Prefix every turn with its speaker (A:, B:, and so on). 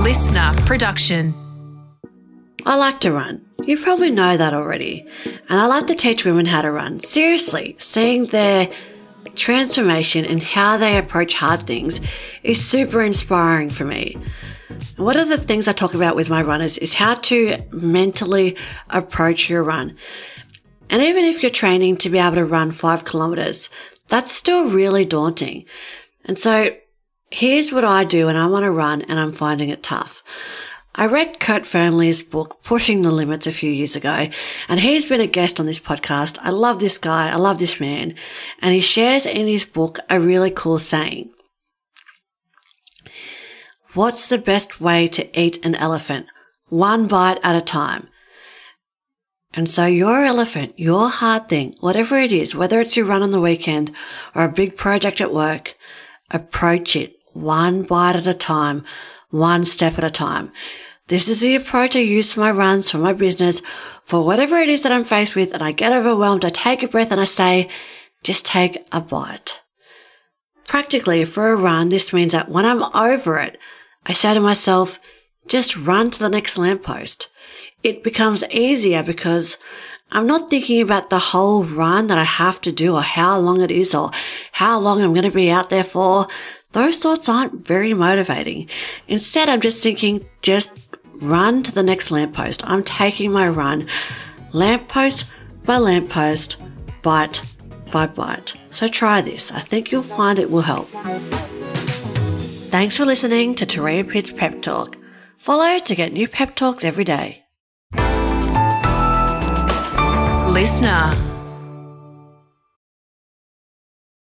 A: LiSTNR production.
B: I like to run. You probably know that already. And I like to teach women how to run. Seriously, seeing their transformation and how they approach hard things is super inspiring for me. One of the things I talk about with my runners is how to mentally approach your run. And even if you're training to be able to run five kilometers, that's still really daunting. And so here's what I do when I want to run and I'm finding it tough. I read Kurt Fearnley's book, Pushing the Limits, a few years ago, and he's been a guest on this podcast. I love this guy. I love this man. And he shares in his book a really cool saying. What's the best way to eat an elephant? One bite at a time. And so your elephant, your hard thing, whatever it is, whether it's your run on the weekend or a big project at work, approach it one bite at a time, one step at a time. This is the approach I use for my runs, for my business, for whatever it is that I'm faced with and I get overwhelmed. I take a breath and I say, just take a bite. Practically for a run, this means that when I'm over it, I say to myself, just run to the next lamppost. It becomes easier because I'm not thinking about the whole run that I have to do or how long it is or how long I'm going to be out there for. Those thoughts aren't very motivating. Instead, I'm just thinking, just run to the next lamppost. I'm taking my run lamppost by lamppost, bite by bite. So try this. I think you'll find it will help. Thanks for listening to Turia Pitt's Pep Talk. Follow to get new pep talks every day.
A: LiSTNR.